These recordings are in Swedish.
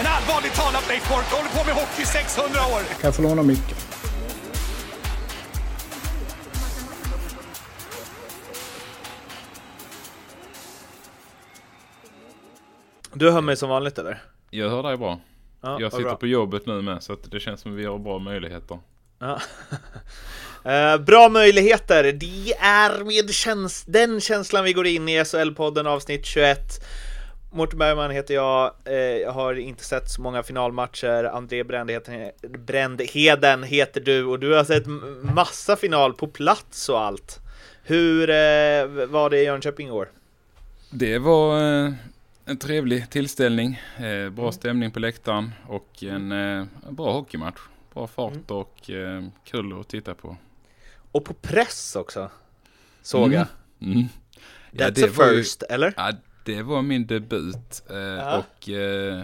En allvarligt talat Leif Boork håller på med hockey i 600 år! Kan jag få låna micken? Du hör mig som vanligt eller? Jag hör dig bra. Ja, jag sitter bra. på jobbet nu med så att det känns som att vi har bra möjligheter. Ja. Eh, bra möjligheter. Det är med käns- den känslan vi går in i SHL-podden avsnitt 21. Mårten Bergman heter jag. Eh, jag har inte sett så många finalmatcher. André Brändheden, Brändheden heter du och du har sett massa final på plats och allt. Hur eh, var det i Jönköping i år? Det var eh, en trevlig tillställning. Bra stämning på läktaren och en bra hockeymatch. Bra fart och eh, kul att titta på. Och på press också, såg Mm. jag. Mm. Ja, That's det a var ju- first, eller? Ja, det var min debut. Eh, Ja. Och eh,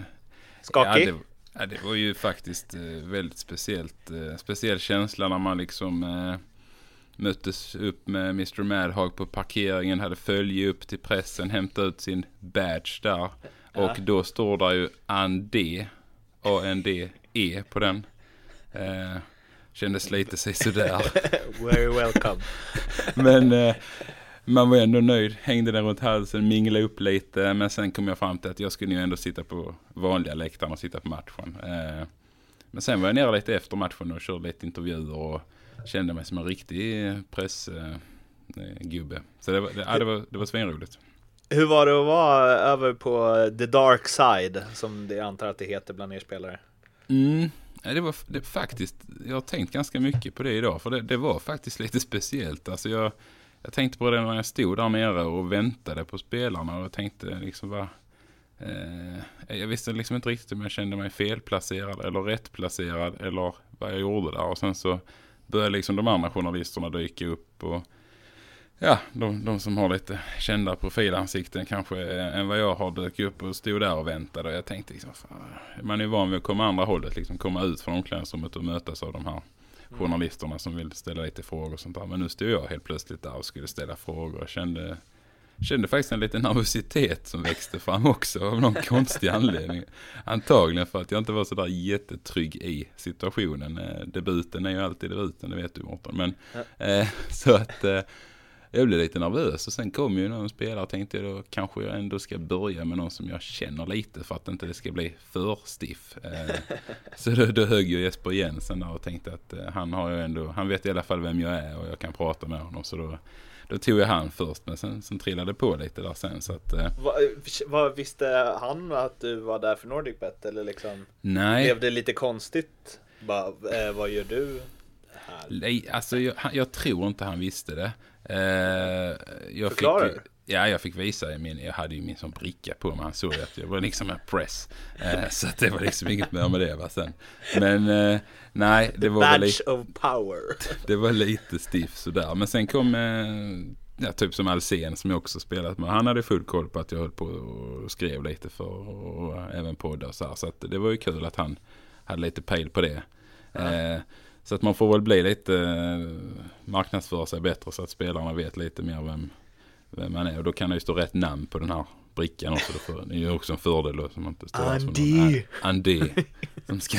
Skakig? Ja, det, ja, det var ju faktiskt eh, väldigt speciellt. Eh, speciell känsla när man liksom eh, möttes upp med Mr. Madhawk på parkeringen, hade följe upp till pressen, hämtade ut sin badge där. Och då står där ju Andé, A-N-D-E på den. Eh, kändes lite sig sådär. Very welcome. Men eh, man var ändå nöjd. Hängde den runt halsen, minglade upp lite. Men sen kom jag fram till att jag skulle ju ändå sitta på vanliga läktaren och sitta på matchen. Eh, men sen var jag nere lite efter matchen och körde lite intervjuer och kände mig som en riktig pressgubbe. Eh, gubbe. Så det var, det, det var, det var svinroligt. Hur var det att vara över på the dark side, som det antar att det heter bland er spelare? Mm. Det var det, faktiskt, jag har tänkt ganska mycket på det idag. För det, det var faktiskt lite speciellt. Alltså jag, jag tänkte på det när jag stod där nere och väntade på spelarna. Och tänkte liksom vad... Eh, jag visste liksom inte riktigt om jag kände mig felplacerad eller rättplacerad. Eller vad jag gjorde där. Och sen så började liksom de andra journalisterna dyka upp. Och Ja, de, de som har lite kända profilansikten kanske eh, än vad jag har dök upp och stod där och väntade. Och jag tänkte liksom, fan, man är van vid att komma andra hållet, liksom komma ut från omklädningsrummet och mötas av de här journalisterna som vill ställa lite frågor och sånt där. Men nu stod jag helt plötsligt där och skulle ställa frågor. Jag kände, kände faktiskt en liten nervositet som växte fram också av någon konstig anledning. Antagligen för att jag inte var sådär jättetrygg i situationen. Eh, debuten är ju alltid debuten, det vet du Mårten. Men eh, så att eh, jag blev lite nervös och sen kom ju någon spelare och tänkte jag då kanske jag ändå ska börja med någon som jag känner lite för att inte det ska bli för stiff. Eh, så då, då högg jag Jesper Jensen där och tänkte att eh, han har ju ändå, han vet i alla fall vem jag är och jag kan prata med honom. Så då, då tog jag han först men sen, sen trillade på lite där sen så att eh, Vad, vad visste han att du var där för NordicBet eller liksom? nej. Blev det lite konstigt? Bara, eh, vad gör du här? Nej, alltså jag, jag tror inte han visste det. Eh, jag Förklarar fick, Ja, jag fick visa i min, jag hade ju min sån bricka på mig. Han såg att jag var liksom en press. Eh, så det var liksom inget mer med det va sen. Men eh, nej, det var väl Badge lite, of power. det var lite stiff sådär. Men sen kom, ja, typ som Alsen som jag också spelat med. Han hade full koll på att jag höll på och skrev lite för och, även poddar och så här. Så det var ju kul att han hade lite pejl på det. Eh, så att man får väl bli lite, eh, marknadsföra sig bättre så att spelarna vet lite mer vem, vem man är. Och då kan det ju stå rätt namn på den här brickan också. Det är ju också en fördel då som inte står Andy. någon- Andy. Som, ska,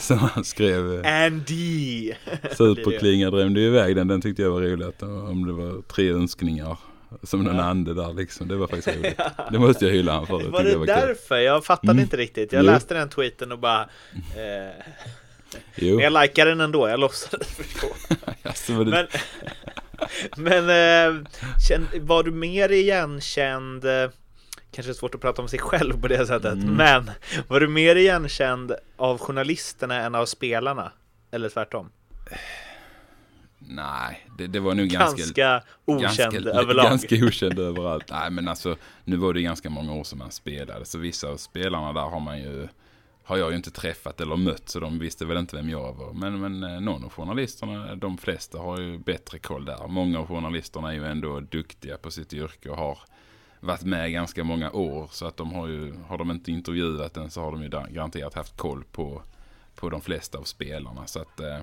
som han skrev. eh, Andy! Superklinga drömde ju iväg den. Den tyckte jag var roligt. Att, Om det var tre önskningar. Som någon ande där liksom. Det var faktiskt roligt. Det måste jag hylla han för. Jag Var det var kul. därför? Jag fattade Mm. inte riktigt. Jag Jo. läste den tweeten och bara... Eh, Jo. men jag likade den ändå, jag låtsades förstå. Alltså, Men, men eh, var du mer igenkänd, eh, kanske svårt att prata om sig själv på det sättet, Mm. men var du mer igenkänd av journalisterna än av spelarna? Eller tvärtom? Nej, det, det var nog ganska... Ganska okänd ganska, överlag. Ganska okänd överallt. Nej men alltså, nu var det ganska många år sedan man spelade. Så vissa av spelarna där har man ju har jag ju inte träffat eller mött så de visste väl inte vem jag var. Men, men eh, någon av journalisterna, de flesta har ju bättre koll där. Många av journalisterna är ju ändå duktiga på sitt yrke och har varit med ganska många år. Så att de har ju, har de inte intervjuat den så har de ju garanterat haft koll på, på de flesta av spelarna. Så att eh,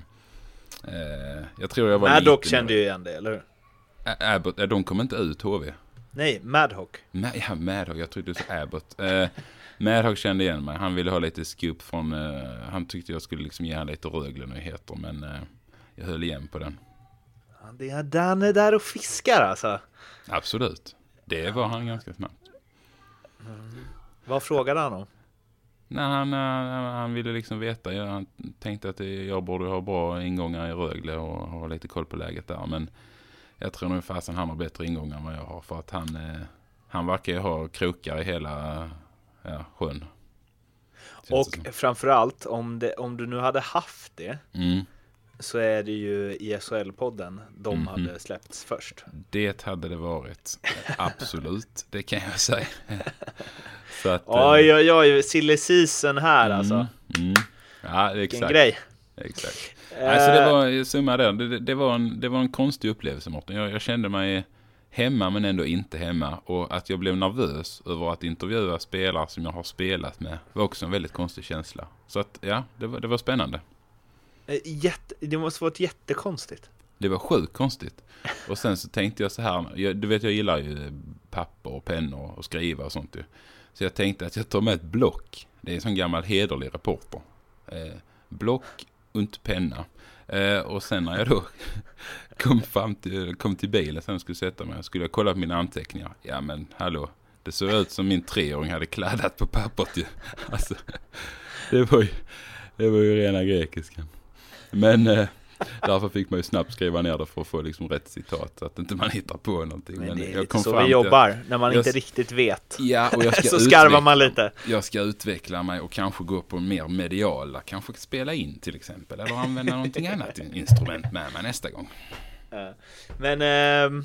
eh jag tror jag var Maddock kände ju igen det, eller hur? Abbott, de kom inte ut HV. Nej, Madhawk. Ma ja, Madhawk, jag trodde du sa Abbott. Eh, Madhawk kände igen mig. Han ville ha lite scoop från... Eh, han tyckte jag skulle liksom ge lite Rögle-nyheter, men eh, jag höll igen på den. Det är Danne där och fiskar alltså. Absolut. Det var han ganska snabbt. Mm. Vad frågade han om? Nej, han, han, han, ville liksom veta. Han tänkte att jag borde ha bra ingångar i Rögle och ha lite koll på läget där. Men jag tror nog fasen han har bättre ingångar än vad jag har. För att han, eh, han verkar ju ha krokar i hela ja, sjön. Och framförallt om, det, om du nu hade haft det. Mm. Så är det ju i SHL-podden de mm hade släppts först. Det hade det varit. Absolut, det kan jag säga. Så att, oj, eh, oj, oj, silly season här mm, alltså. Mm. Ja, exakt. Vilken grej. Exakt. Alltså det var, summa där, det, det, var en, det var en konstig upplevelse Mårten. Jag, jag kände mig hemma men ändå inte hemma. Och att jag blev nervös över att intervjua spelare som jag har spelat med var också en väldigt konstig känsla. Så att ja, det var, det var spännande. Eh, jätte, det måste varit jättekonstigt. Det var sjukt konstigt. Och sen så tänkte jag så här, jag, du vet jag gillar ju papper och pennor och skriva och sånt ju. Så jag tänkte att jag tar med ett block. Det är en sån gammal hederlig reporter. Eh, block och penna. Eh, och sen när jag då kom, fram till, kom till bilen sen skulle sätta mig skulle jag kolla på mina anteckningar. Ja men hallå, det såg ut som min treåring hade kladdat på pappret ju. Alltså, det var ju, det var ju rena grekiskan. Men eh, Därför fick man ju snabbt skriva ner det för att få liksom rätt citat så att inte man hittar på någonting. Men, Men det är jag kom så vi jobbar, att, när man inte riktigt vet. Ja, och jag ska så skarvar man lite. Jag ska utveckla mig och kanske gå på mer mediala, kanske spela in till exempel. Eller använda någonting annat instrument med mig nästa gång. Men... Eh,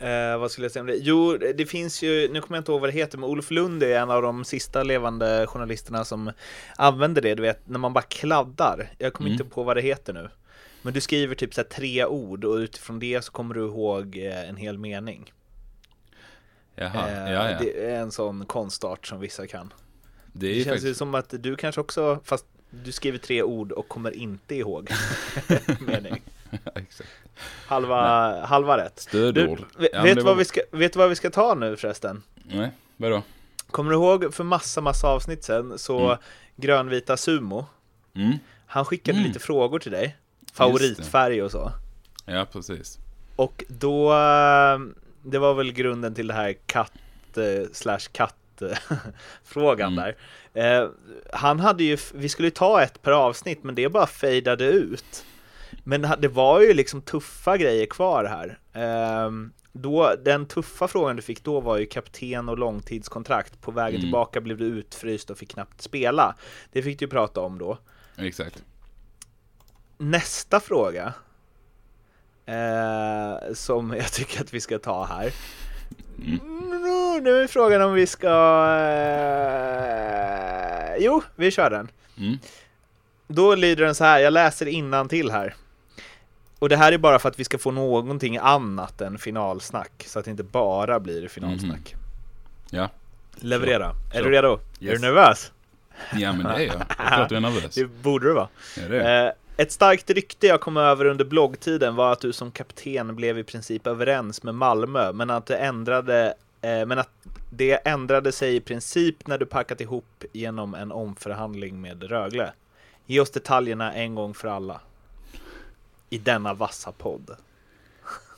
Eh, vad skulle jag säga om det? Jo, det finns ju, nu kommer jag inte ihåg vad det heter, men Olof Lund är en av de sista levande journalisterna som använder det, du vet, när man bara kladdar. Jag kommer mm. inte på vad det heter nu. Men du skriver typ så tre ord och utifrån det så kommer du ihåg eh, en hel mening. Jaha, eh, ja, ja. Det är en sån konstart som vissa kan. Det, det känns faktiskt... ju som att du kanske också, fast du skriver tre ord och kommer inte ihåg mening. Exakt. Halva, halva rätt. Stödord. Du, ja, vet, du vad vi ska, vet vad vi ska ta nu förresten? Nej, vadå? Kommer du ihåg för massa, massa avsnitt sen så mm. grönvita sumo mm. Han skickade mm. lite frågor till dig Favoritfärg och så Ja, precis Och då eh, Det var väl grunden till det här katt eh, slash katt frågan mm. där eh, Han hade ju, vi skulle ta ett per avsnitt men det bara fejdade ut men det var ju liksom tuffa grejer kvar här. Ehm, då, den tuffa frågan du fick då var ju kapten och långtidskontrakt. På vägen mm. tillbaka blev du utfryst och fick knappt spela. Det fick du prata om då. Exakt. Nästa fråga, eh, som jag tycker att vi ska ta här. Mm. Nu är frågan om vi ska... Eh, jo, vi kör den. Mm. Då lyder den så här, jag läser innan till här. Och det här är bara för att vi ska få någonting annat än finalsnack, så att det inte bara blir finalsnack. Mm. Ja. Leverera. Så. Är du redo? Yes. Är du nervös? Ja men det är jag. Det är klart du är nervös. Det borde du vara. Ja, det är. Eh, ett starkt rykte jag kom över under bloggtiden var att du som kapten blev i princip överens med Malmö, men att det ändrade eh, men att det ändrade sig i princip när du packat ihop genom en omförhandling med Rögle. Ge oss detaljerna en gång för alla i denna vassa podd.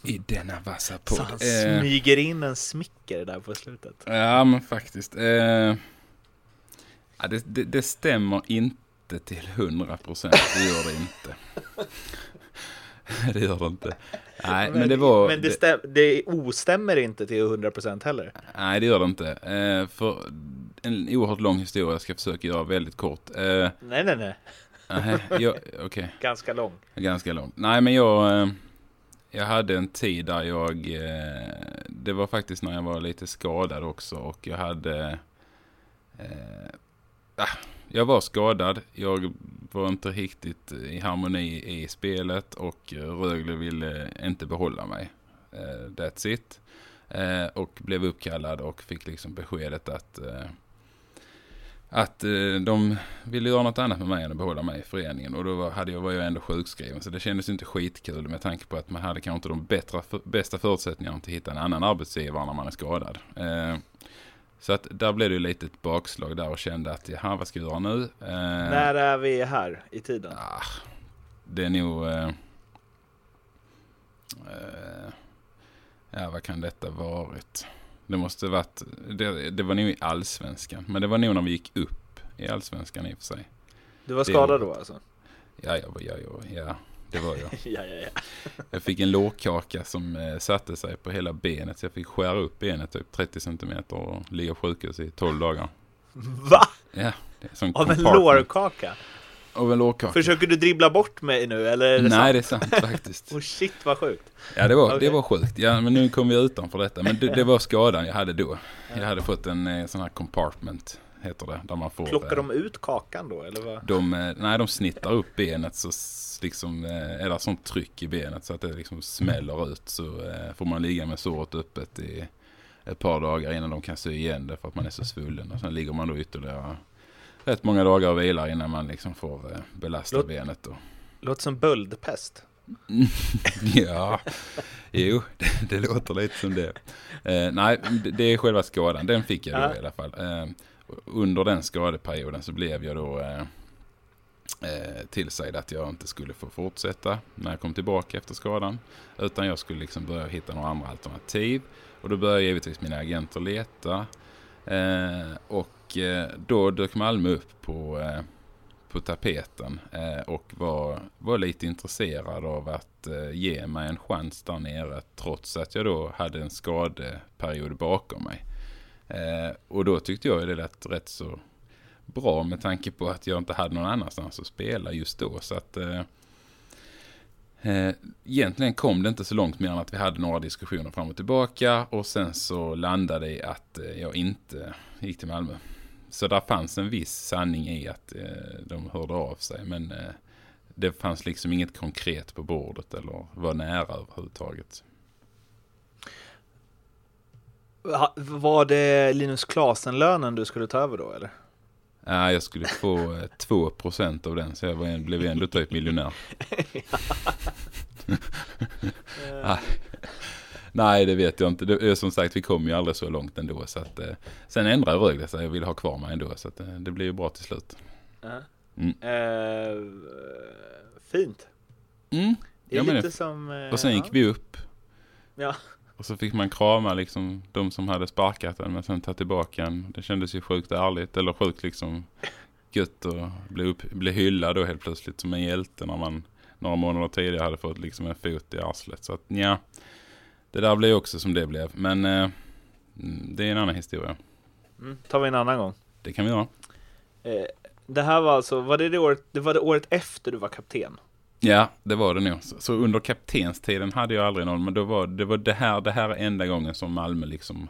I denna vassa podd. Så han eh, smyger in en smicker där på slutet. Ja, men faktiskt. Eh, ja, det, det, det, stämmer inte till hundra procent. Det gör det inte. det gör det inte. Nej, men, men det var... Men det, stäm, det ostämmer inte till hundra procent heller. Nej, det gör det inte. Eh, för en oerhört lång historia jag ska försöka göra väldigt kort. Eh, nej, nej, nej. Nej, okay. Ganska lång. Ganska lång. Nej, men jag, eh, jag hade en tid där jag... Eh, det var faktiskt när jag var lite skadad också och jag hade... Eh, jag var skadad. Jag var inte riktigt i harmoni i spelet och Rögle ville inte behålla mig. Eh, that's it. Och blev uppkallad och fick liksom beskedet att att eh, de ville göra något annat med mig än att behålla mig i föreningen. Och då var, hade jag, var jag ändå sjukskriven. Så det kändes inte skitkul med tanke på att man hade kanske inte de bättre, för, bästa förutsättningarna att hitta en annan arbetsgivare när man är skadad. Eh, så att där blev det ju lite ett bakslag där och kände att jaha, vad ska jag göra nu? Eh, När är vi här i tiden? ah, det är nog... Eh, eh, ja, vad kan detta varit? Det måste varit... Det, det var nog i allsvenskan. Men det var nog när vi gick upp i allsvenskan i och för sig. Du var skadad då alltså? Ja, ja, ja, ja, ja det var jag. ja, ja, ja. Jag fick en lårkaka som eh, satte sig på hela benet. Så jag fick skära upp benet typ 30 centimeter och ligga på sjukhus i 12 dagar. Va? Ja, det är som Av en lårkaka? Av en lårkaka. Försöker du dribbla bort mig nu eller är det Nej, sant? det är sant faktiskt. Oh shit vad sjukt. Ja, det var, Okej. det var sjukt. Ja, men nu kom vi utanför detta. Men det, det var skadan jag hade då. Jag hade fått en eh, sån här compartment, heter det. Där man får... Plockar eh, de ut kakan då eller vad? De, eh, nej, de snittar upp benet så liksom, är det sånt tryck i benet så att det liksom smäller ut. Så får man ligga med såret öppet i ett par dagar innan de kan sy igen det för att man är så svullen. Och sen ligger man då ytterligare rätt många dagar och vilar innan man liksom får eh, belasta Låt- benet. Då. Låter som böldpest. Ja, jo, det, det låter lite som det. Eh, nej, det, det är själva skadan. Den fick jag då Ja. i alla fall. Eh, under den skadeperioden så blev jag då eh, eh, tillsagd att jag inte skulle få fortsätta när jag kom tillbaka efter skadan. Utan jag skulle liksom börja hitta några andra alternativ. Och då började givetvis mina agenter leta. Eh, och Eh, då dök Malmö upp på eh, på tapeten eh, och var, var lite intresserad av att ge mig en chans där nere trots att jag då hade en skadeperiod bakom mig. Och då tyckte jag det lät rätt så bra med tanke på att jag inte hade någon annanstans att spela just då. Så att eh, egentligen kom det inte så långt mer än att vi hade några diskussioner fram och tillbaka och sen så landade det i att jag inte gick till Malmö. Så där fanns en viss sanning i att eh, de hörde av sig. Men eh, det fanns liksom inget konkret på bordet eller var nära överhuvudtaget. Var det Linus Klasen-lönen du skulle ta över då eller? Nej, jag skulle få eh, 2% av den så jag var en, blev ändå typ miljonär. Nej, det vet jag inte. Det, som sagt, vi kom ju aldrig så långt ändå. Så att, eh, sen ändrade Rögle sig och ville ha kvar mig ändå. Så att, eh, det blev ju bra till slut. Ja. Mm. Eh, fint. Mm. Det är Ja, lite det- som... eh, Och sen gick vi upp. Ja. Och så fick man krama liksom de som hade sparkat den men sen ta tillbaka den. Det kändes ju sjukt ärligt eller sjukt liksom gött och bli, upp, bli hyllad då helt plötsligt som en hjälte när man några månader tidigare hade fått liksom en fot i arslet. Så att ja, det där blev också som det blev. Men eh, mm, det är en annan historia. Mm, tar vi en annan gång. Det kan vi göra. Eh, det här var alltså, var det det året, det var det året efter du var kapten? Ja, det var det nog. Så, så under kaptenstiden hade jag aldrig någon, men då var det var det här, det här är enda gången som Malmö liksom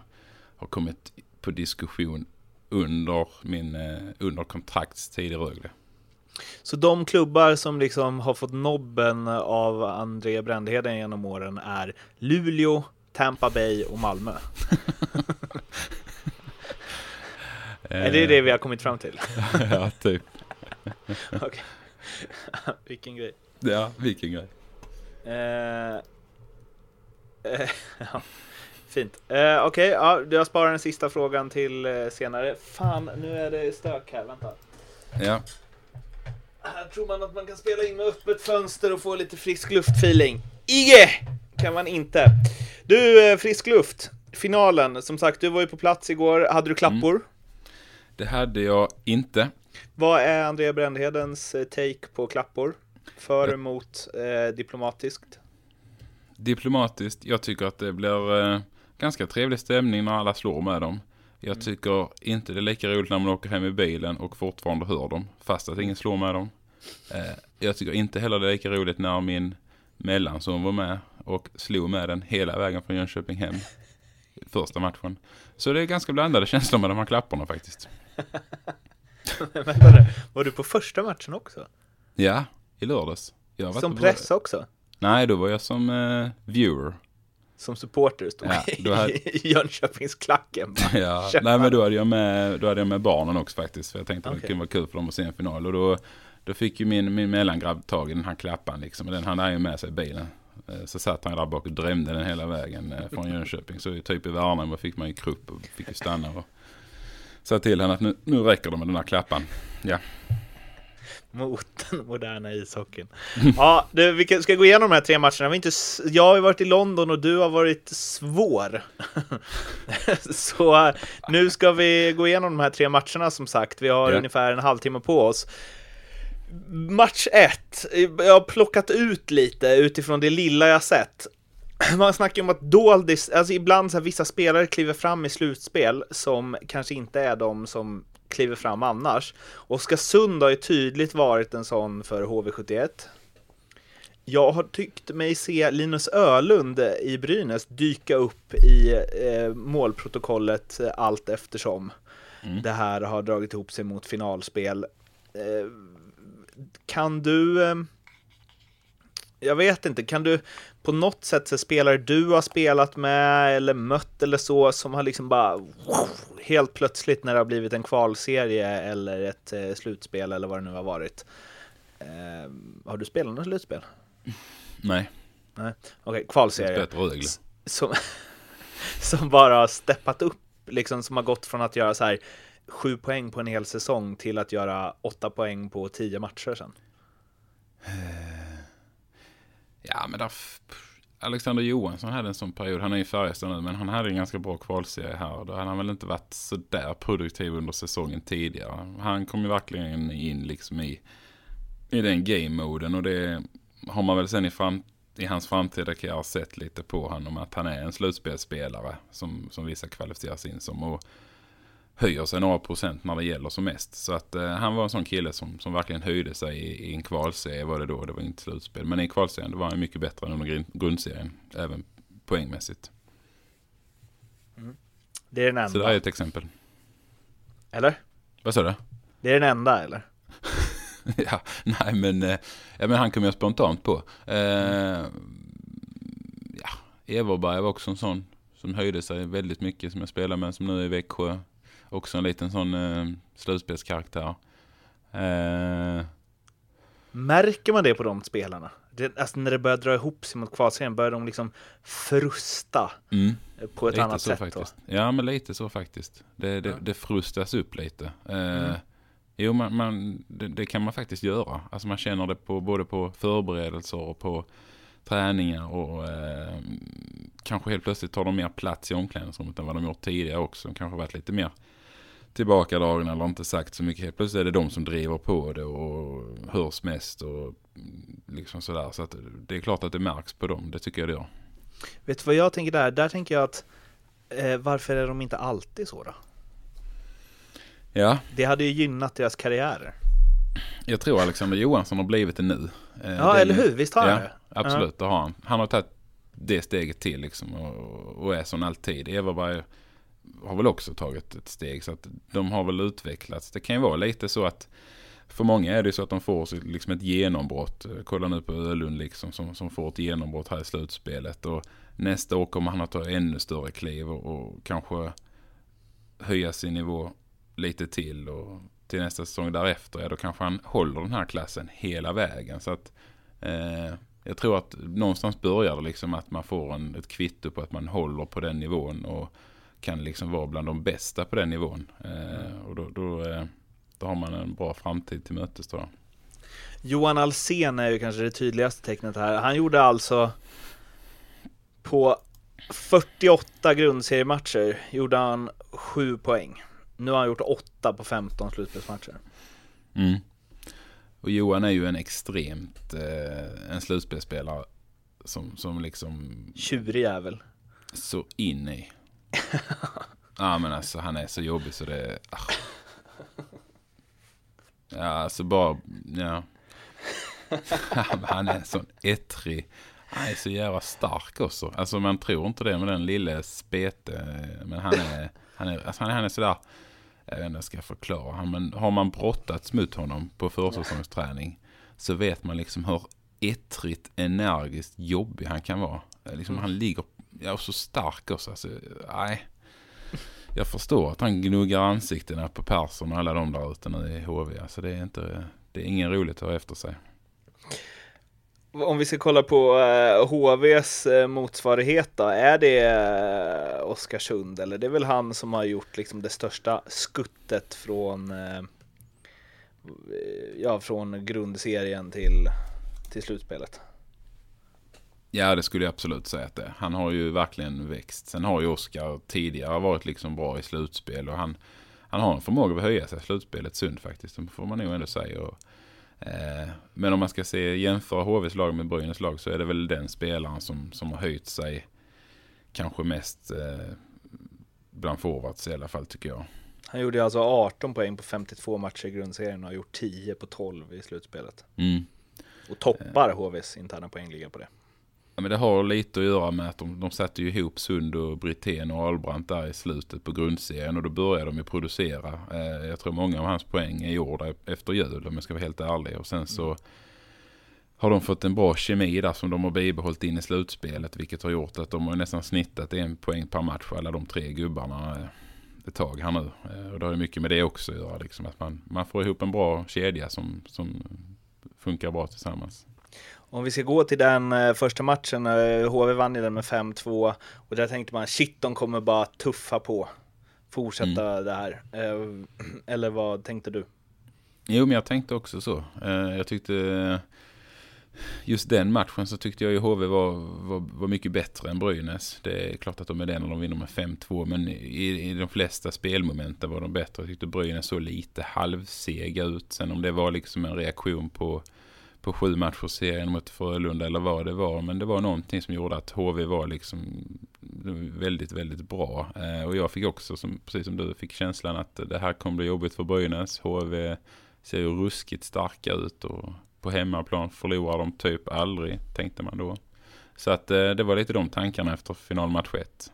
har kommit på diskussion under min eh, under kontraktstid i Rögle. Så de klubbar som liksom har fått nobben av André Brändheden genom åren är Luleå, Tampa Bay och Malmö. Är det det vi har kommit fram till? ja, typ. Vilken grej. Ja, vilken grej. Eh, eh, ja, fint. Eh, Okej, ja, jag sparar den sista frågan till eh, senare. Fan, nu är det stök här. Vänta. Ja, Här tror man att man kan spela in med öppet fönster och få lite frisk luft-feeling. Ige! Kan man inte. Du, eh, frisk luft. Finalen, som sagt, du var ju på plats igår. Hade du klappor? det hade jag inte. Vad är André Brändhedens eh, take på klappor? För, emot, eh, diplomatiskt? Diplomatiskt, jag tycker att det blir eh, ganska trevlig stämning när alla slår med dem. Jag tycker inte det är lika roligt när man åker hem i bilen och fortfarande hör dem, fast att ingen slår med dem. Eh, jag tycker inte heller det är lika roligt när min mellanson var med och slog med den hela vägen från Jönköping hem. Första matchen. Så det är ganska blandade känslor med de här klapporna faktiskt. Var du på första matchen också? Ja, i lördags. Som press också? Nej, då var jag som eh, viewer. Som supporter stod Ja, i hade- Jönköpingsklacken. Ja, nej men då hade, jag med, då hade jag med barnen också faktiskt. För jag tänkte att Okej. det kunde vara kul för dem att se en final. Och då, då fick ju min, min mellangrabb tag i den här klappan liksom. Och den hade han ju med sig i bilen. Eh, Så satt han där bak och drämde den hela vägen eh, från Jönköping. Så typ i Värnamo fick man ju krupp och fick ju stanna. Och sa till henne att nu, nu räcker det med den här klappan. Ja, Mot den moderna ishockeyn. Ja, du, vi ska gå igenom de här tre matcherna. Vi inte, jag har varit i London och du har varit svår. Så nu ska vi gå igenom de här tre matcherna som sagt. Vi har Ja. ungefär en halvtimme på oss. Match 1. Jag har plockat ut lite utifrån det lilla jag sett. Man snackar ju om att doldis, alltså ibland så här, vissa spelare kliver fram i slutspel som kanske inte är de som kliver fram annars. Oskarsund har ju tydligt varit en sån för HV71. Jag har tyckt mig se Linus Ölund i Brynäs dyka upp i eh, målprotokollet eh, allt eftersom det här har dragit ihop sig mot finalspel. Eh, kan du... Eh, jag vet inte, kan du på något sätt se spelare du har spelat med eller mött eller så som har liksom bara helt plötsligt när det har blivit en kvalserie eller ett eh, slutspel eller vad det nu har varit. Eh, har du spelat något slutspel? nej. Nej, okej, kvalserie. Spelat Rögle. Som, som bara har steppat upp, liksom som har gått från att göra så här sju poäng på en hel säsong till att göra åtta poäng på tio matcher sen. Ja, men där... Alexander Johansson hade en sån period. Han är i Färjestad nu, men han hade en ganska bra kvalserie här. Då hade han väl inte varit så där produktiv under säsongen tidigare. Han kom ju verkligen in liksom i, i den game-moden och det har man väl sen i, fram, i hans framtida karriär sett lite på honom att han är en slutspelsspelare som, som vissa kvalificeras in som. Och höjer sig några procent när det gäller som mest. Så att eh, han var en sån kille som, som verkligen höjde sig i, i en kvalserie var det då, det var inte slutspel. Men i kvalserien var han mycket bättre än under grund- grundserien, även poängmässigt. Det är den Så det enda. är ett exempel. Eller? Vad sa du? Det är den enda, eller? ja, nej men, eh, ja, men han kom jag spontant på. Eh, ja, Everberg var också en sån som höjde sig väldigt mycket som jag spelar med som nu är i Växjö. Också en liten sån eh, slutspelskaraktär. Eh, Märker man det på de spelarna? Det, alltså när det börjar dra ihop sig mot kvalserien, börjar de liksom frusta mm. på ett lite annat så sätt faktiskt. Ja, men lite så faktiskt. Det, det, Ja. det frustas upp lite. Eh, Mm. Jo, man, man, det, det kan man faktiskt göra. Alltså man känner det på, både på förberedelser och på träningar och eh, kanske helt plötsligt tar de mer plats i omklädningsrummet än vad de gjort tidigare också. Kanske varit lite mer tillbakadragna eller inte sagt så mycket. Helt plötsligt är det de som driver på det och hörs mest och liksom sådär. Så att det är klart att det märks på dem. Det tycker jag det gör. Vet du vad jag tänker där? Där tänker jag att eh, varför är de inte alltid så då? Ja, Det hade ju gynnat deras karriärer. Jag tror Alexander Johansson har blivit det nu. Eh, Ja, det eller ju- hur? Visst har han ja, det? Absolut, det har han. Han har tagit det steget till liksom och, och är som alltid. Everberg har väl också tagit ett steg så att de har väl utvecklats. Det kan ju vara lite så att för många är det så att de får liksom ett genombrott. Eh, Kolla nu på Ölund liksom som, som får ett genombrott här i slutspelet. Och nästa år kommer han att ta ännu större kliv och, och kanske höja sin nivå lite till. Och till nästa säsong därefter, ja då kanske han håller den här klassen hela vägen. Så att eh, jag tror att någonstans börjar det liksom att man får en, ett kvitto på att man håller på den nivån och kan liksom vara bland de bästa på den nivån. Eh, och då, då, eh, då har man en bra framtid till mötes tror jag. Johan Alsen är ju kanske det tydligaste tecknet här. Han gjorde alltså på 48 grundseriematcher gjorde han 7 poäng. Nu har han gjort 8 på 15 slutspelsmatcher. Mm. Och Johan är ju en extremt eh, en slutspelsspelare som, som liksom Tjurig jävel. så in i ja men alltså han är så jobbig så det ah. Ja alltså bara, ja. han är en sån ettrig. Han är så jävla stark också. Alltså man tror inte det med den lille spete. Men han är, han är, alltså han är, han är sådär. jag vet inte hur jag ska förklara han, men har man brottats mot honom på försäsongsträning så vet man liksom hur ettrigt, energiskt jobbig han kan vara. Liksom Mm. Han ligger, ja och så stark också. Alltså, nej. Jag förstår att han gnuggar ansiktena på Persson och alla de där ute nu i HV. Alltså det är inte, det är ingen roligt att ha efter sig. Om vi ska kolla på eh, HVs eh, motsvarighet då, är det eh, Oskarsund eller det är väl han som har gjort liksom det största skuttet från eh, ja, från grundserien till, till slutspelet? Ja, det skulle jag absolut säga att det är. Han har ju verkligen växt. Sen har ju Oskar tidigare varit liksom bra i slutspel och han, han har en förmåga att höja sig i slutspelet sund faktiskt. Det får man nog ändå säga. Och, eh, men om man ska se jämföra HVs lag med Brynäs lag så är det väl den spelaren som, som har höjt sig kanske mest eh, bland forwards i alla fall tycker jag. Han gjorde alltså 18 poäng på 52 matcher i grundserien och har gjort 10 på 12 i slutspelet. Mm. Och toppar HVs interna poängliga på det. Ja, men det har lite att göra med att de, de satte ju ihop Sund och Brithén och Albrandt där i slutet på grundserien och då började de ju producera. Eh, jag tror många av hans poäng är gjorda efter jul om jag ska vara helt ärlig. Och sen så har de fått en bra kemi där som de har bibehållit in i slutspelet vilket har gjort att de har nästan snittat en poäng per match alla de tre gubbarna eh, ett tag här nu. Eh, och det har ju mycket med det också att göra. Liksom, att man, man får ihop en bra kedja som, som funkar bra tillsammans. Om vi ska gå till den eh, första matchen, HV vann ju den med 5-2 och där tänkte man shit de kommer bara tuffa på, fortsätta det här. Eh, eller vad tänkte du? Jo, men jag tänkte också så. Eh, Jag tyckte just den matchen så tyckte jag ju HV var, var, var mycket bättre än Brynäs. Det är klart att de är det när de vinner med 5-2, men i, i de flesta spelmomenten var de bättre. Jag tyckte Brynäs så lite halvsega ut. Sen om det var liksom en reaktion på, på sju matchers serien mot Frölunda eller vad det var. Men det var någonting som gjorde att HV var liksom väldigt, väldigt bra. Eh, Och jag fick också, som, precis som du, fick känslan att det här kommer bli jobbigt för Brynäs. HV ser ju ruskigt starka ut och på hemmaplan förlorar de typ aldrig, tänkte man då. Så att eh, det var lite de tankarna efter finalmatch 1.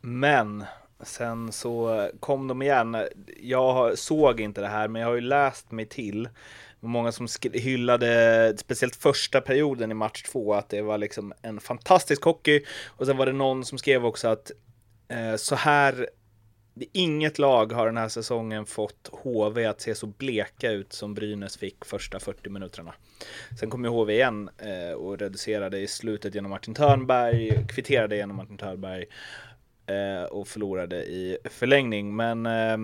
Men sen så kom de igen. Jag såg inte det här, men jag har ju läst mig till många som hyllade speciellt första perioden i match två, att det var liksom en fantastisk hockey. Och sen var det någon som skrev också att eh, så här, inget lag har den här säsongen fått HV att se så bleka ut som Brynäs fick första 40 minuterna. Sen kom ju HV igen eh, och reducerade i slutet genom Martin Törnberg, kvitterade genom Martin Törnberg eh, och förlorade i förlängning. Men eh,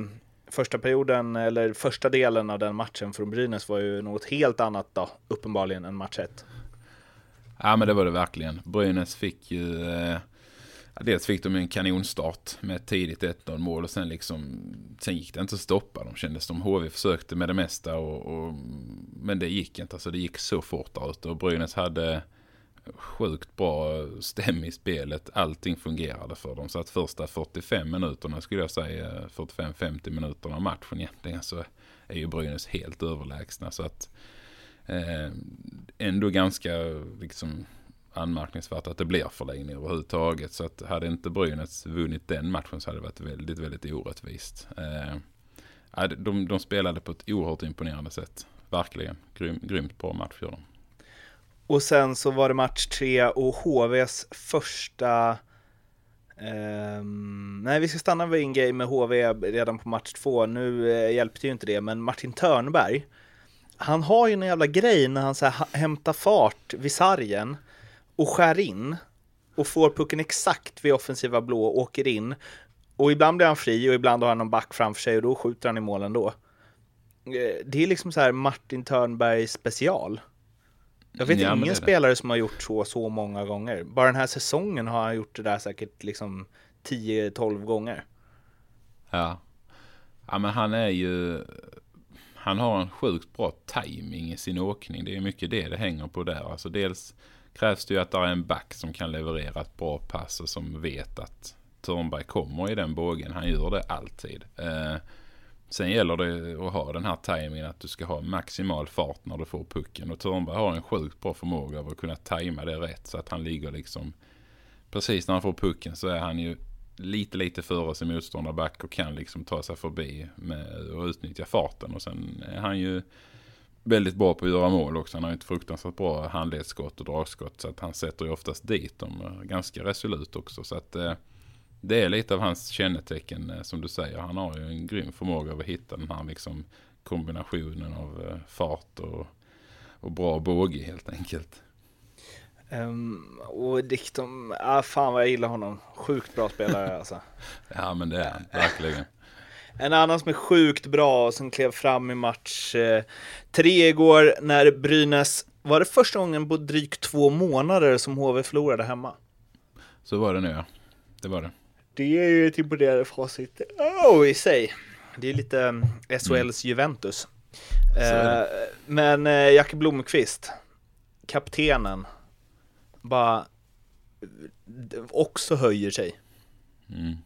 första perioden, eller första delen av den matchen från Brynäs var ju något helt annat då, uppenbarligen, än match 1. Ja men det var det verkligen. Brynäs fick ju... Eh, dels fick de en kanonstart med ett tidigt 1-0 mål och sen liksom... Sen gick det inte att stoppa dem kändes som. HV försökte med det mesta och, och, men det gick inte. Alltså det gick så fort där ute och Brynäs hade sjukt bra stäm i spelet. Allting fungerade för dem. Så att första 45 minuterna skulle jag säga, 45-50 minuterna av matchen egentligen så är ju Brynäs helt överlägsna. Så att eh, ändå ganska liksom anmärkningsvärt att det blir förlängning överhuvudtaget. Så att hade inte Brynäs vunnit den matchen så hade det varit väldigt, väldigt orättvist. Eh, de, de spelade på ett oerhört imponerande sätt. Verkligen. Grym, grymt bra match gör de. Och sen så var det match tre och HVs första ehm, nej, vi ska stanna vid en game med HV redan på match två. Nu eh, hjälpte ju inte det, men Martin Törnberg, han har ju en jävla grej när han så här, hämtar fart vid sargen och skär in och får pucken exakt vid offensiva blå och åker in. Och ibland blir han fri och ibland har han någon back framför sig och då skjuter han i målen då. Eh, det är liksom så här Martin Törnberg special. Jag vet Ja, ingen spelare som har gjort så så många gånger. Bara den här säsongen har han gjort det där säkert liksom 10-12 gånger. Ja. Ja men han är ju... Han har en sjukt bra timing i sin åkning. Det är mycket det det hänger på där. Alltså dels krävs det ju att det är en back som kan leverera ett bra pass och som vet att Törnberg kommer i den bågen. Han gör det alltid. Sen gäller det att ha den här tajmingen att du ska ha maximal fart när du får pucken. Och Törnberg har en sjukt bra förmåga av att kunna tajma det rätt så att han ligger liksom precis när han får pucken så är han ju lite, lite före sin motståndarback och kan liksom ta sig förbi med, och utnyttja farten. Och sen är han ju väldigt bra på att göra mål också. Han har ju ett fruktansvärt bra handledsskott och dragskott. Så att han sätter ju oftast dit dem eh, ganska resolut också. Så att eh, det är lite av hans kännetecken eh, som du säger. Han har ju en grym förmåga att hitta den här liksom kombinationen av eh, fart och, och bra båge helt enkelt. Um, och Dikton, ah, fan vad jag gillar honom. Sjukt bra spelare alltså. ja men det är han, verkligen. En annan som är sjukt bra och som klev fram i match eh, tre igår när Brynäs, var det första gången på drygt två månader som HV förlorade hemma? Så var det nu ja, det var det. Det är ju ett imponerande facit oh, i sig. Det är lite um, SHLs mm. Juventus. Eh, men eh, Jacke Blomqvist, kaptenen, bara också höjer sig. Mm.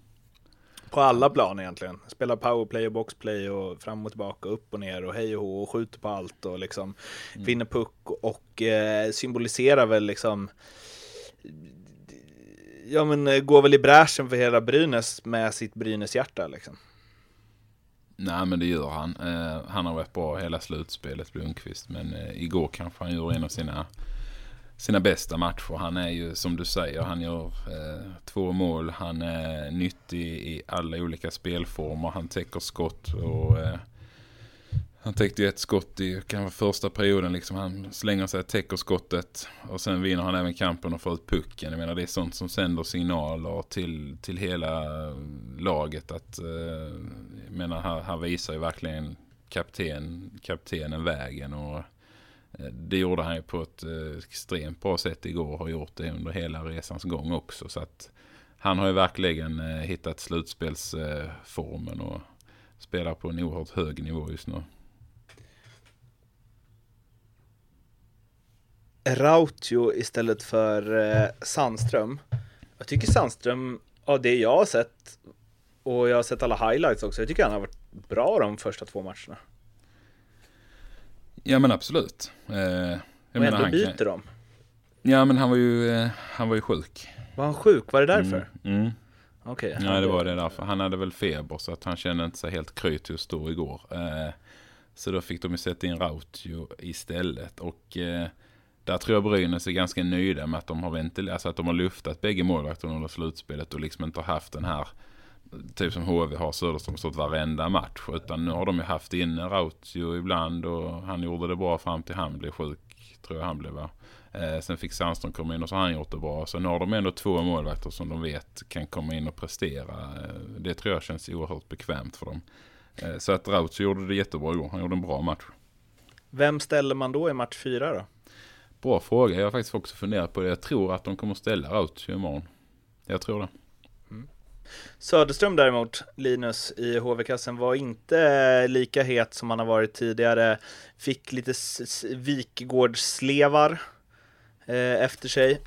På alla plan egentligen. Spelar powerplay och boxplay och fram och tillbaka, upp och ner och hej och hå och skjuter på allt och liksom mm. vinner puck och eh, symboliserar väl liksom ja men eh, går väl i bräschen för hela Brynäs med sitt Brynäs-hjärta liksom. Nej men det gör han. Eh, han har varit bra hela slutspelet Blomqvist. Men eh, igår kanske han gjorde en av sina sina bästa matcher. Han är ju som du säger, han gör eh, två mål. Han är nyttig i alla olika spelformer. Han täcker skott och eh, han täckte ju ett skott i kan vara första perioden. Liksom. Han slänger sig, täcker skottet och sen vinner han även kampen och får ut pucken. Jag menar det är sånt som sänder signaler till, till hela laget. Att, eh, jag menar han, han visar ju verkligen kapten, kaptenen vägen. och Eh, det gjorde han ju på ett eh, extremt bra sätt igår och har gjort det under hela resans gång också. Så att han har ju verkligen eh, hittat slutspelsformen och spelar på en oerhört hög nivå just nu. Rautio istället för Sandström. Jag tycker Sandström, av det jag har sett, och jag har sett alla highlights också, jag tycker han har varit bra de första två matcherna. Ja men absolut. Eh, jag och menar, ändå byter kan... de. Ja men han var ju, eh, han var ju sjuk. Var han sjuk? Var det därför? Mm. mm. Okej. Okay, ja det var det därför. Han hade väl feber så att han kände inte sig helt kry till att stå igår. Eh, så då fick de ju sätta in Rautio istället. Och eh, där tror jag Brynäs är ganska nöjda med att de har ventilerat, alltså att de har luftat bägge målvakterna under slutspelet och liksom inte har haft den här typ som HV har Söderström stått varenda match. Utan nu har de ju haft in Rautio ibland och han gjorde det bra fram till han blev sjuk. Tror jag han blev va. Eh, sen fick Sandström komma in och så har han gjort det bra. Så nu har de ändå två målvakter som de vet kan komma in och prestera. Eh, det tror jag känns oerhört bekvämt för dem. Eh, så att Rautio gjorde det jättebra igår. Han gjorde en bra match. Vem ställer man då i match fyra då? Bra fråga. Jag har faktiskt också funderat på det. Jag tror att de kommer ställa Rautio imorgon. Jag tror det. Mm. Söderström däremot, Linus i HV-kassen, var inte eh, lika het som han har varit tidigare. Fick lite Wikgårdsslevar eh, efter sig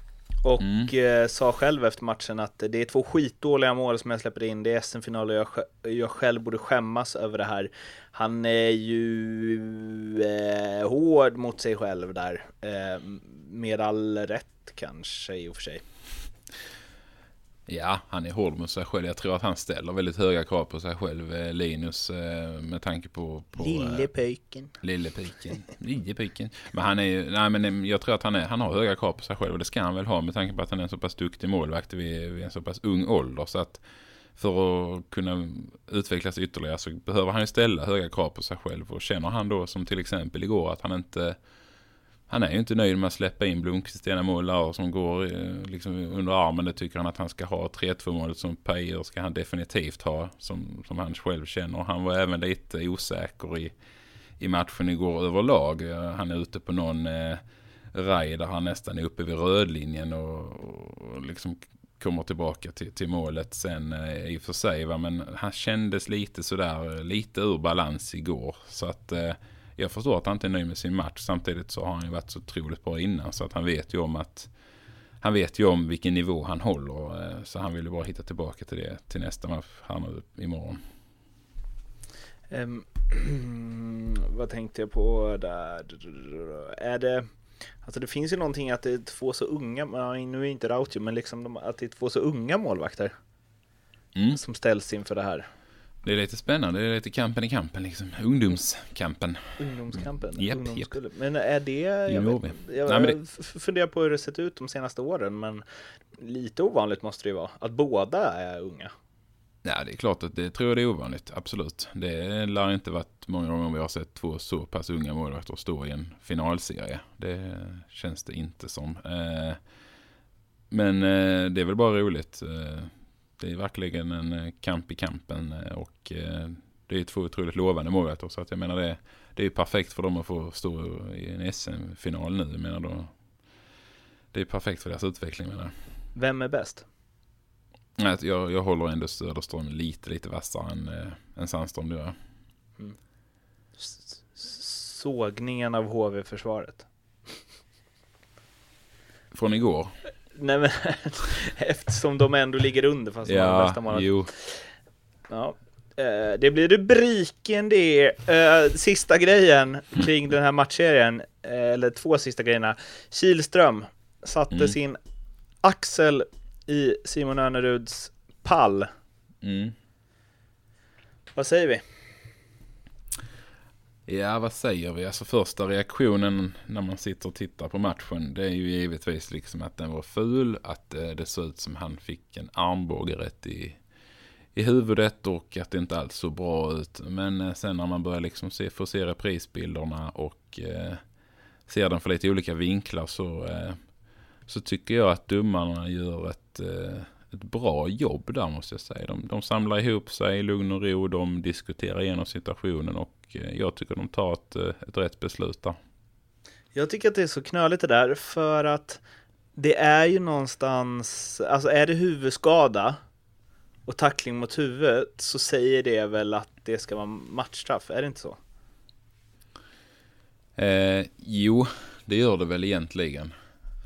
och mm. eh, sa själv efter matchen att det är två skitdåliga mål som jag släpper in. Det är SM-final och jag, jag själv borde skämmas över det här. Han är ju eh, hård mot sig själv där, eh, med all rätt kanske i och för sig. Ja, han är hård mot sig själv. Jag tror att han ställer väldigt höga krav på sig själv, eh, Linus, eh, med tanke på... på lille pöjken. Lille pöjken. Lille pöjken. Men han är ju, nej men jag tror att han, är, han har höga krav på sig själv och det ska han väl ha med tanke på att han är en så pass duktig målvakt vid, vid en så pass ung ålder. Så att för att kunna utvecklas ytterligare så behöver han ju ställa höga krav på sig själv. Och känner han då som till exempel igår att han inte han är ju inte nöjd med att släppa in Blomqvist ena mål där som går eh, liksom under armen. Det tycker han att han ska ha. 3-2 målet som Pajer ska han definitivt ha som, som han själv känner. Han var även lite osäker i, i matchen igår överlag. Eh, han är ute på någon eh, raj där han nästan är uppe vid rödlinjen och, och liksom kommer tillbaka till, till målet sen eh, i och för sig. Va? Men han kändes lite sådär, eh, lite ur balans igår. Så att eh, jag förstår att han inte är nöjd med sin match. Samtidigt så har han ju varit så otroligt bra innan. Så att han vet ju om att han vet ju om vilken nivå han håller. Eh, så han vill ju bara hitta tillbaka till det till nästa match här nu imorgon. Um, vad tänkte jag på där? Är det Alltså det finns ju någonting att det är två så unga, nu är inte Rautio, men liksom de, att det är två så unga målvakter. Mm. som ställs inför det här. Det är lite spännande, det är lite kampen i kampen liksom. Ungdomskampen. Ungdomskampen. Japp, ungdomskullen. Men är det... Jag, vet, jag, Nej, det- funderar på hur det sett ut de senaste åren, men lite ovanligt måste det ju vara. Att båda är unga. Ja, det är klart att det tror jag det är ovanligt, absolut. Det lär inte varit många gånger vi har sett två så pass unga målvakter stå i en finalserie. Det känns det inte som. Eh, Men eh, det är väl bara roligt. Det är verkligen en eh, kamp i kampen eh, och eh, det är två otroligt lovande målvakter. Så att jag menar det, det är ju perfekt för dem att få stå i en SM-final nu. Jag menar då, det är perfekt för deras utveckling menar. Vem är bäst? Jag, jag håller ändå Söderström lite, lite vassare än, äh, än Sandström. Det s- Sågningen av HV-försvaret. Från igår. Nej men, eftersom de ändå ligger under fast de har bästa Ja, målet. jo. Ja. Eh, Det blir rubriken det. Eh, Sista grejen kring den här matchserien, eh, eller två sista grejerna. Kihlström satte Mm. sin axel i Simon Öneruds pall. Mm. Vad säger vi? Ja, vad säger vi? Alltså första reaktionen när man sitter och tittar på matchen, det är ju givetvis liksom att den var ful, att eh, det såg ut som han fick en armbåge rätt i, i huvudet och att det inte alls såg bra ut. Men eh, sen när man börjar liksom se, få se reprisbilderna och eh, ser den för lite olika vinklar så, eh, så tycker jag att domarna gör ett, eh, ett bra jobb där måste jag säga. De, de samlar ihop sig i lugn och ro, de diskuterar igenom situationen och eh, jag tycker de tar ett, eh, ett rätt beslut där. Jag tycker att det är så knöligt det där för att det är ju någonstans, alltså är det huvudskada och tackling mot huvudet så säger det väl att det ska vara matchstraff, är det inte så? Eh, jo, det gör det väl egentligen.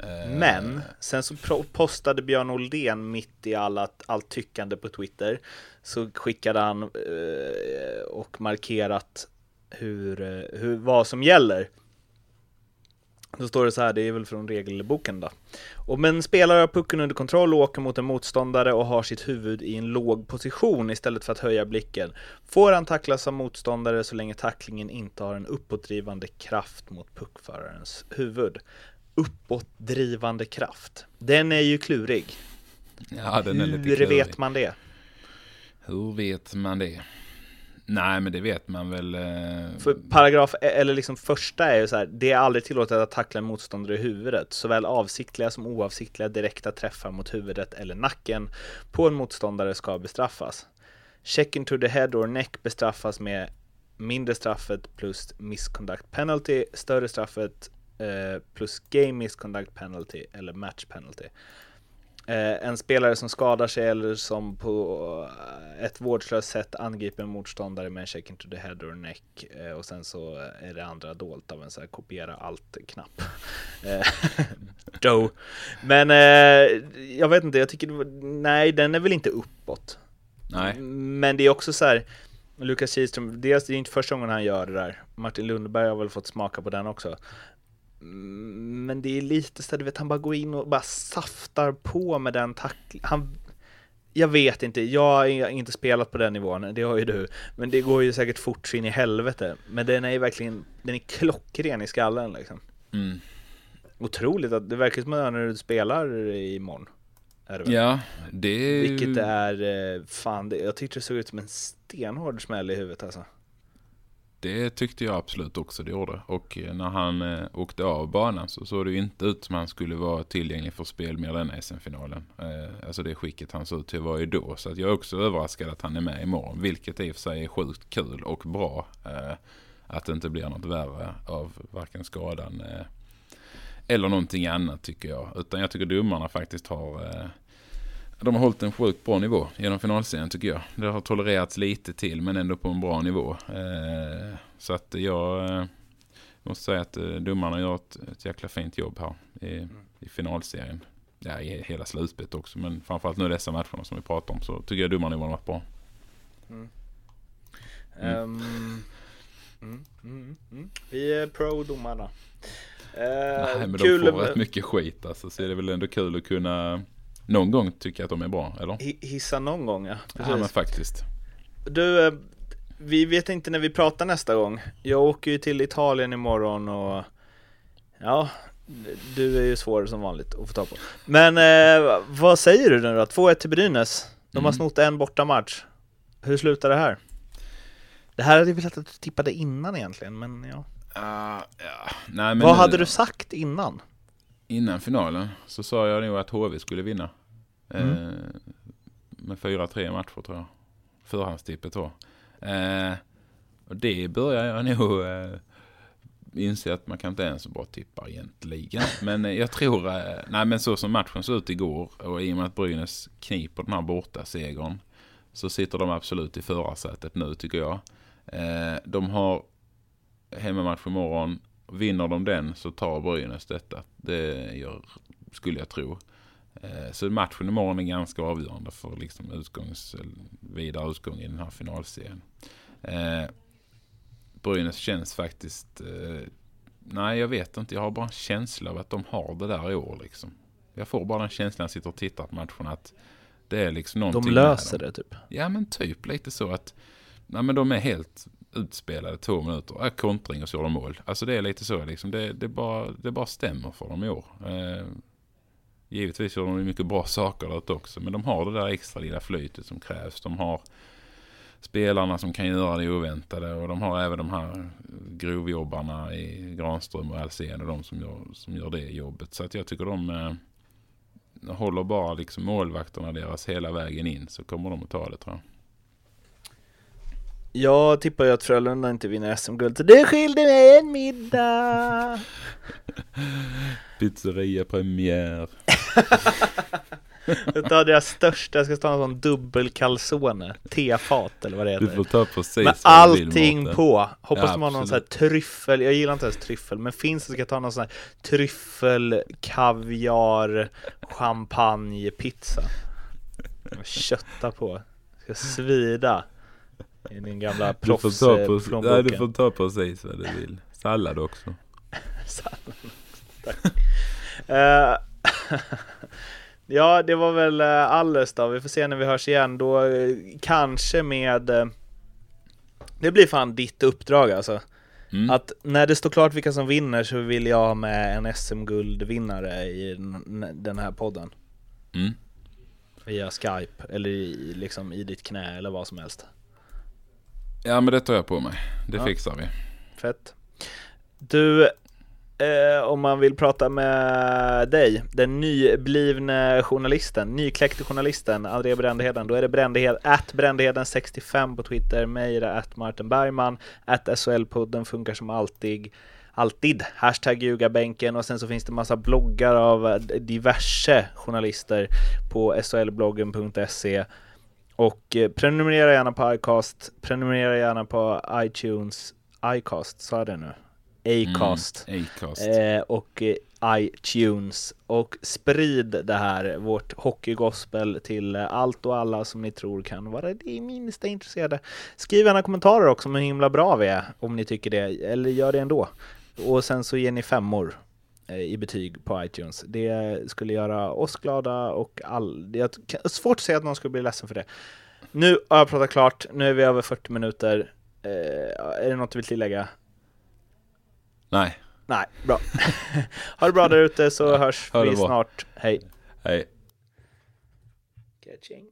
Eh, men sen så postade Björn Oldén mitt i alla, allt tyckande på Twitter så skickade han eh, och markerat hur, eh, hur, vad som gäller. Då står det så här, det är väl från regelboken då. Om en spelare har pucken under kontroll och åker mot en motståndare och har sitt huvud i en låg position istället för att höja blicken får han tacklas av motståndare så länge tacklingen inte har en uppåtdrivande kraft mot puckförarens huvud uppåtdrivande kraft. Den är ju klurig. Ja, den är lite Hur klurig. vet man det? Hur vet man det? Nej, men det vet man väl. Eh, För paragraf, eller liksom första är ju så här, det är aldrig tillåtet att tackla en motståndare i huvudet. Såväl avsiktliga som oavsiktliga direkta träffar mot huvudet eller nacken på en motståndare ska bestraffas. Checking to the head or neck bestraffas med mindre straffet plus misconduct penalty, större straffet eh, plus game misconduct penalty eller match penalty. Eh, en spelare som skadar sig eller som på eh, ett vårdslöst sätt angriper en motståndare med en check into the head or neck eh, och sen så är det andra dolt av en så här kopiera allt-knapp. Men jag vet inte, jag tycker, var- nej den är väl inte uppåt. nej, Men det är också så här, Lukas Kihlström, dels det är inte första gången han gör det där. Martin Lundberg har väl fått smaka på den också. Mm, Men det är lite så du vet, han bara går in och bara saftar på med den tacklingen. Han, jag vet inte, jag har inte spelat på den nivån, det har ju du. Men det går ju säkert fort så in i helvete. Men den är ju verkligen, den är klockren i skallen liksom. mm. Otroligt att det verkar som när du spelar imorgon. Är det väl? ja, det Vilket är, eh, fan, det, jag tyckte det såg ut som en stenhård smäll i huvudet alltså. Det tyckte jag absolut också det gjorde. Och eh, när han eh, åkte av banan så såg det ju inte ut som han skulle vara tillgänglig för spel med den SM-finalen. Eh, alltså det skicket han såg ut till var ju då. Så att jag är också överraskad att han är med imorgon. Vilket i och för sig är sjukt kul och bra. Eh, att det inte blir något värre av varken skadan eh, eller någonting annat tycker jag. Utan jag tycker domarna faktiskt har eh, de har hållit en sjukt bra nivå genom finalserien tycker jag. Det har tolererats lite till men ändå på en bra nivå. Eh, så att jag eh, måste säga att eh, domarna gör ett, ett jäkla fint jobb här i, i finalserien. Ja, i hela slutspelet också men framförallt nu dessa matcherna som vi pratar om så tycker jag domarnivån har varit bra. Mm, mm, mm. Vi är pro domarna. Eh, Nej men de får rätt mycket skit alltså så är det väl ändå kul att kunna någon gång tycker jag att de är bra, eller? Hi- Hissa någon gång ja, precis. Ja, men faktiskt. Du, eh, vi vet inte när vi pratar nästa gång. Jag åker ju till Italien imorgon och ja, du är ju svår som vanligt att få ta på. Men eh, vad säger du nu då? 2-1 till Brynäs. De har Mm. snott en bortamatch. Hur slutar det här? Det här hade jag velat att du tippade innan egentligen, men ja. Ah, ja. Nej, men Vad hade du sagt innan? Innan finalen så sa jag nog att HV skulle vinna. Mm. Eh, med 4-3 matcher tror jag. Förhandstippet var. Eh, och det börjar jag nog eh, inse att man kan inte ens bra tippa egentligen. Men jag tror, nej men så som matchen såg ut igår och i och med att Brynäs kniper den här borta segern så sitter de absolut i förarsätet nu tycker jag. De har hemmamatch imorgon. Vinner de den så tar Brynäs detta. Det gör, skulle jag tro. Eh, Så matchen imorgon är ganska avgörande för liksom utgångs, vidare utgång i den här finalserien. Eh, Brynäs känns faktiskt... Eh, nej, jag vet inte. Jag har bara en känsla av att de har det där i år. Liksom. Jag får bara den känslan när jag sitter och tittar på matchen att det är liksom någonting De löser det typ. Ja men typ lite så att nej, men de är helt utspelade två minuter. Äh, kontring och så gör de mål. Alltså det är lite så liksom. Det, det, bara, det bara stämmer för dem i år. Eh, givetvis gör de mycket bra saker där också. Men de har det där extra lilla flytet som krävs. De har spelarna som kan göra det oväntade. Och de har även de här grovjobbarna i Granström och Alsen och de som gör, som gör det jobbet. Så att jag tycker de eh, håller bara liksom målvakterna deras hela vägen in så kommer de att ta det tror jag. Jag tippar ju att Frölunda inte vinner SM-guld, så det skilde mig en middag! Pizzeria premiär. Tar deras största, jag ska ta en sån dubbelcalzone, tefat eller vad det Du får heter. ta precis Med allting på! Hoppas Ja, de har någon sån här tryffel, jag gillar inte ens tryffel, men finns det ska jag ta någon sån här tryffel, kaviar, champagne, pizza. Kötta på, ska svida i din gamla Du får, ta på, proffsplånboken. nej, du får ta precis vad du vill. Sallad också. Eh, ja, det var väl eh, alles då. Vi får se när vi hörs igen. Då eh, kanske med... eh, Det blir fan ditt uppdrag alltså. Mm. Att när det står klart vilka som vinner så vill jag ha med en SM-guldvinnare i den- den här podden. Mm. Via Skype eller i, liksom i ditt knä eller vad som helst. Ja men det tar jag på mig. Det Ja. fixar vi. Fett. Du, eh, om man vill prata med dig, den nyblivne journalisten, nykläckte journalisten André Brändheden, då är det at Brändheden65 på Twitter, mig at Martin Bergman, at SHL-podden funkar som alltid, alltid, hashtag ljugarbänken och sen så finns det massa bloggar av diverse journalister på solbloggen.se och eh, prenumerera gärna på iCast, prenumerera gärna på iTunes, iCast, sa jag det nu? Acast. Mm. Acast. Eh, och eh, iTunes. Och sprid det här, vårt hockeygospel, till eh, allt och alla som ni tror kan vara det minsta intresserade. Skriv gärna kommentarer också om hur himla bra vi är, om ni tycker det, eller gör det ändå. Och sen så ger ni femmor eh, i betyg på iTunes. Det skulle göra oss glada och all... Det är svårt att säga att någon skulle bli ledsen för det. Nu har jag pratat klart, nu är vi över 40 minuter. Eh, är det något du vill tillägga? Nej, Nej, bra. ha det bra där ute så hörs vi snart. Hej. hej. Catching.